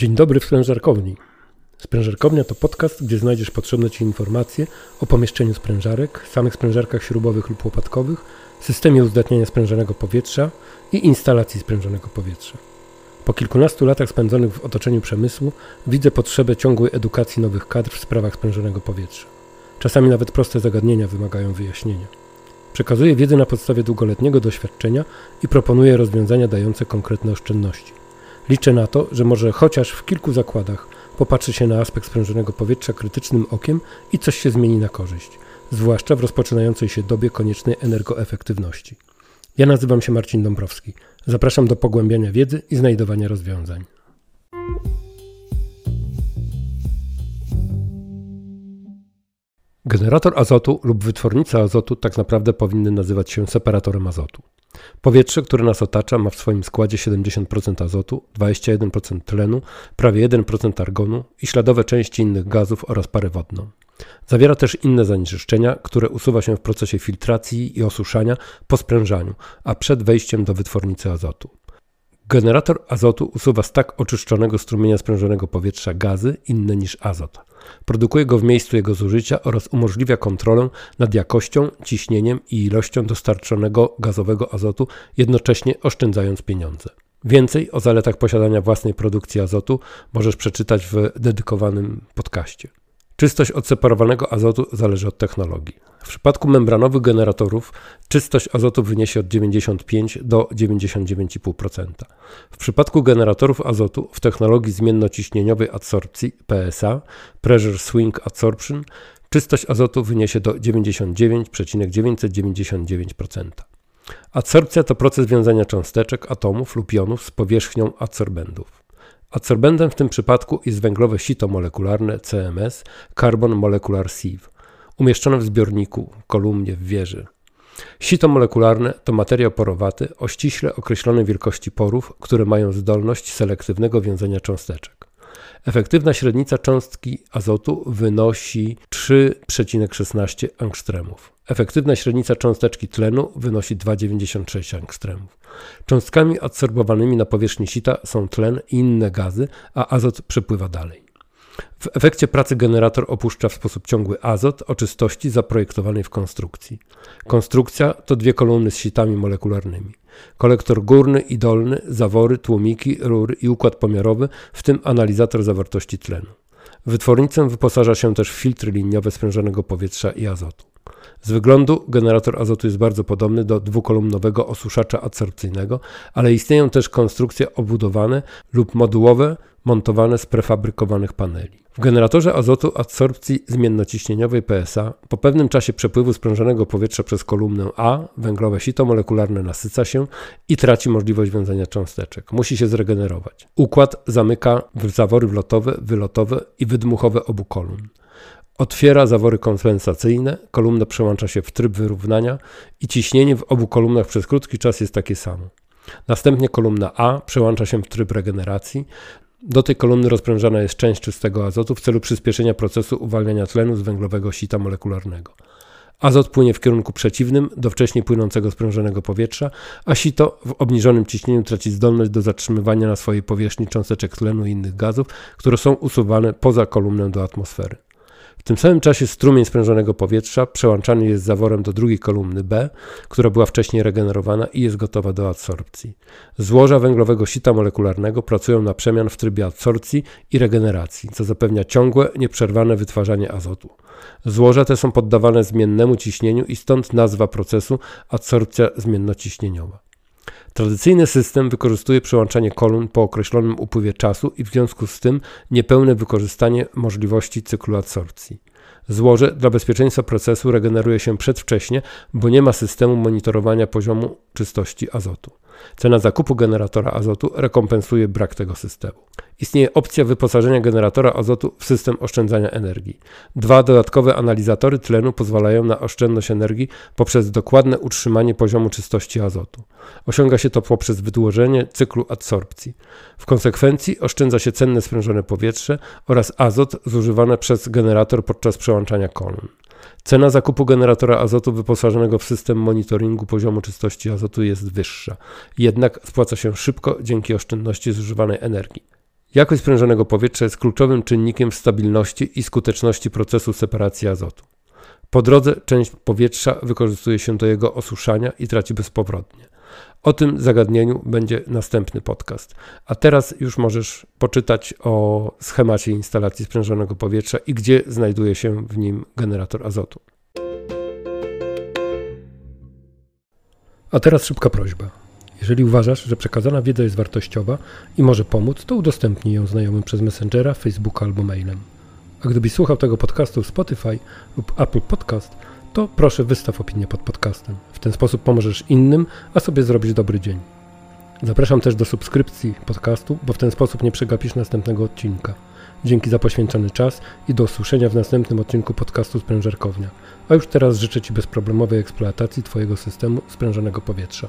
Dzień dobry w sprężarkowni. Sprężarkownia to podcast, gdzie znajdziesz potrzebne Ci informacje o pomieszczeniu sprężarek, samych sprężarkach śrubowych lub łopatkowych, systemie uzdatniania sprężonego powietrza i instalacji sprężonego powietrza. Po kilkunastu latach spędzonych w otoczeniu przemysłu widzę potrzebę ciągłej edukacji nowych kadr w sprawach sprężonego powietrza. Czasami nawet proste zagadnienia wymagają wyjaśnienia. Przekazuję wiedzę na podstawie długoletniego doświadczenia i proponuję rozwiązania dające konkretne oszczędności. Liczę na to, że może chociaż w kilku zakładach popatrzy się na aspekt sprężonego powietrza krytycznym okiem i coś się zmieni na korzyść, zwłaszcza w rozpoczynającej się dobie koniecznej energoefektywności. Ja nazywam się Marcin Dąbrowski. Zapraszam do pogłębiania wiedzy i znajdowania rozwiązań. Generator azotu lub wytwornica azotu tak naprawdę powinny nazywać się separatorem azotu. Powietrze, które nas otacza, ma w swoim składzie 70% azotu, 21% tlenu, prawie 1% argonu i śladowe części innych gazów oraz parę wodną. Zawiera też inne zanieczyszczenia, które usuwa się w procesie filtracji i osuszania po sprężaniu, a przed wejściem do wytwornicy azotu. Generator azotu usuwa z tak oczyszczonego strumienia sprężonego powietrza gazy inne niż azot. Produkuje go w miejscu jego zużycia oraz umożliwia kontrolę nad jakością, ciśnieniem i ilością dostarczonego gazowego azotu, jednocześnie oszczędzając pieniądze. Więcej o zaletach posiadania własnej produkcji azotu możesz przeczytać w dedykowanym podcaście. Czystość odseparowanego azotu zależy od technologii. W przypadku membranowych generatorów czystość azotu wyniesie od 95 do 99,5%. W przypadku generatorów azotu w technologii zmiennociśnieniowej adsorpcji PSA Pressure Swing Adsorption czystość azotu wyniesie do 99,999%. Adsorpcja to proces wiązania cząsteczek, atomów lub jonów z powierzchnią adsorbentów. Adsorbendem w tym przypadku jest węglowe sito molekularne CMS Carbon Molecular Sieve, umieszczone w zbiorniku, kolumnie w wieży. Sito molekularne to materiał porowaty o ściśle określonej wielkości porów, które mają zdolność selektywnego wiązania cząsteczek. Efektywna średnica cząstki azotu wynosi 3,16 angstremów. Efektywna średnica cząsteczki tlenu wynosi 2,96 angstremów. Cząstkami adsorbowanymi na powierzchni sita są tlen i inne gazy, a azot przepływa dalej. W efekcie pracy generator opuszcza w sposób ciągły azot o czystości zaprojektowanej w konstrukcji. Konstrukcja to dwie kolumny z sitami molekularnymi. Kolektor górny i dolny, zawory, tłumiki, rury i układ pomiarowy, w tym analizator zawartości tlenu. Wytwornicę wyposaża się też w filtry liniowe sprężonego powietrza i azotu. Z wyglądu generator azotu jest bardzo podobny do dwukolumnowego osuszacza adsorpcyjnego, ale istnieją też konstrukcje obudowane lub modułowe montowane z prefabrykowanych paneli. W generatorze azotu adsorpcji zmiennociśnieniowej PSA po pewnym czasie przepływu sprężonego powietrza przez kolumnę A węglowe sito molekularne nasyca się i traci możliwość wiązania cząsteczek. Musi się zregenerować. Układ zamyka zawory wlotowe, wylotowe i wydmuchowe obu kolumn. Otwiera zawory kompensacyjne, kolumna przełącza się w tryb wyrównania i ciśnienie w obu kolumnach przez krótki czas jest takie samo. Następnie kolumna A przełącza się w tryb regeneracji. Do tej kolumny rozprężana jest część czystego azotu w celu przyspieszenia procesu uwalniania tlenu z węglowego sita molekularnego. Azot płynie w kierunku przeciwnym do wcześniej płynącego sprężonego powietrza, a sito w obniżonym ciśnieniu traci zdolność do zatrzymywania na swojej powierzchni cząsteczek tlenu i innych gazów, które są usuwane poza kolumnę do atmosfery. W tym samym czasie strumień sprężonego powietrza przełączany jest zaworem do drugiej kolumny B, która była wcześniej regenerowana i jest gotowa do adsorpcji. Złoża węglowego sita molekularnego pracują na przemian w trybie adsorpcji i regeneracji, co zapewnia ciągłe, nieprzerwane wytwarzanie azotu. Złoża te są poddawane zmiennemu ciśnieniu i stąd nazwa procesu adsorpcja zmiennociśnieniowa. Tradycyjny system wykorzystuje przełączanie kolumn po określonym upływie czasu i w związku z tym niepełne wykorzystanie możliwości cyklu adsorpcji. Złoże dla bezpieczeństwa procesu regeneruje się przedwcześnie, bo nie ma systemu monitorowania poziomu czystości azotu. Cena zakupu generatora azotu rekompensuje brak tego systemu. Istnieje opcja wyposażenia generatora azotu w system oszczędzania energii. Dwa dodatkowe analizatory tlenu pozwalają na oszczędność energii poprzez dokładne utrzymanie poziomu czystości azotu. Osiąga się to poprzez wydłużenie cyklu adsorpcji. W konsekwencji oszczędza się cenne sprężone powietrze oraz azot zużywany przez generator podczas przełączania kolumn. Cena zakupu generatora azotu wyposażonego w system monitoringu poziomu czystości azotu jest wyższa, jednak spłaca się szybko dzięki oszczędności zużywanej energii. Jakość sprężonego powietrza jest kluczowym czynnikiem stabilności i skuteczności procesu separacji azotu. Po drodze część powietrza wykorzystuje się do jego osuszania i traci bezpowrotnie. O tym zagadnieniu będzie następny podcast. A teraz już możesz poczytać o schemacie instalacji sprężonego powietrza i gdzie znajduje się w nim generator azotu. A teraz szybka prośba. Jeżeli uważasz, że przekazana wiedza jest wartościowa i może pomóc, to udostępnij ją znajomym przez Messengera, Facebooka albo mailem. A gdybyś słuchał tego podcastu w Spotify lub Apple Podcast, to proszę wystaw opinię pod podcastem. W ten sposób pomożesz innym, a sobie zrobisz dobry dzień. Zapraszam też do subskrypcji podcastu, bo w ten sposób nie przegapisz następnego odcinka. Dzięki za poświęcony czas i do usłyszenia w następnym odcinku podcastu Sprężerkownia. A już teraz życzę Ci bezproblemowej eksploatacji Twojego systemu sprężonego powietrza.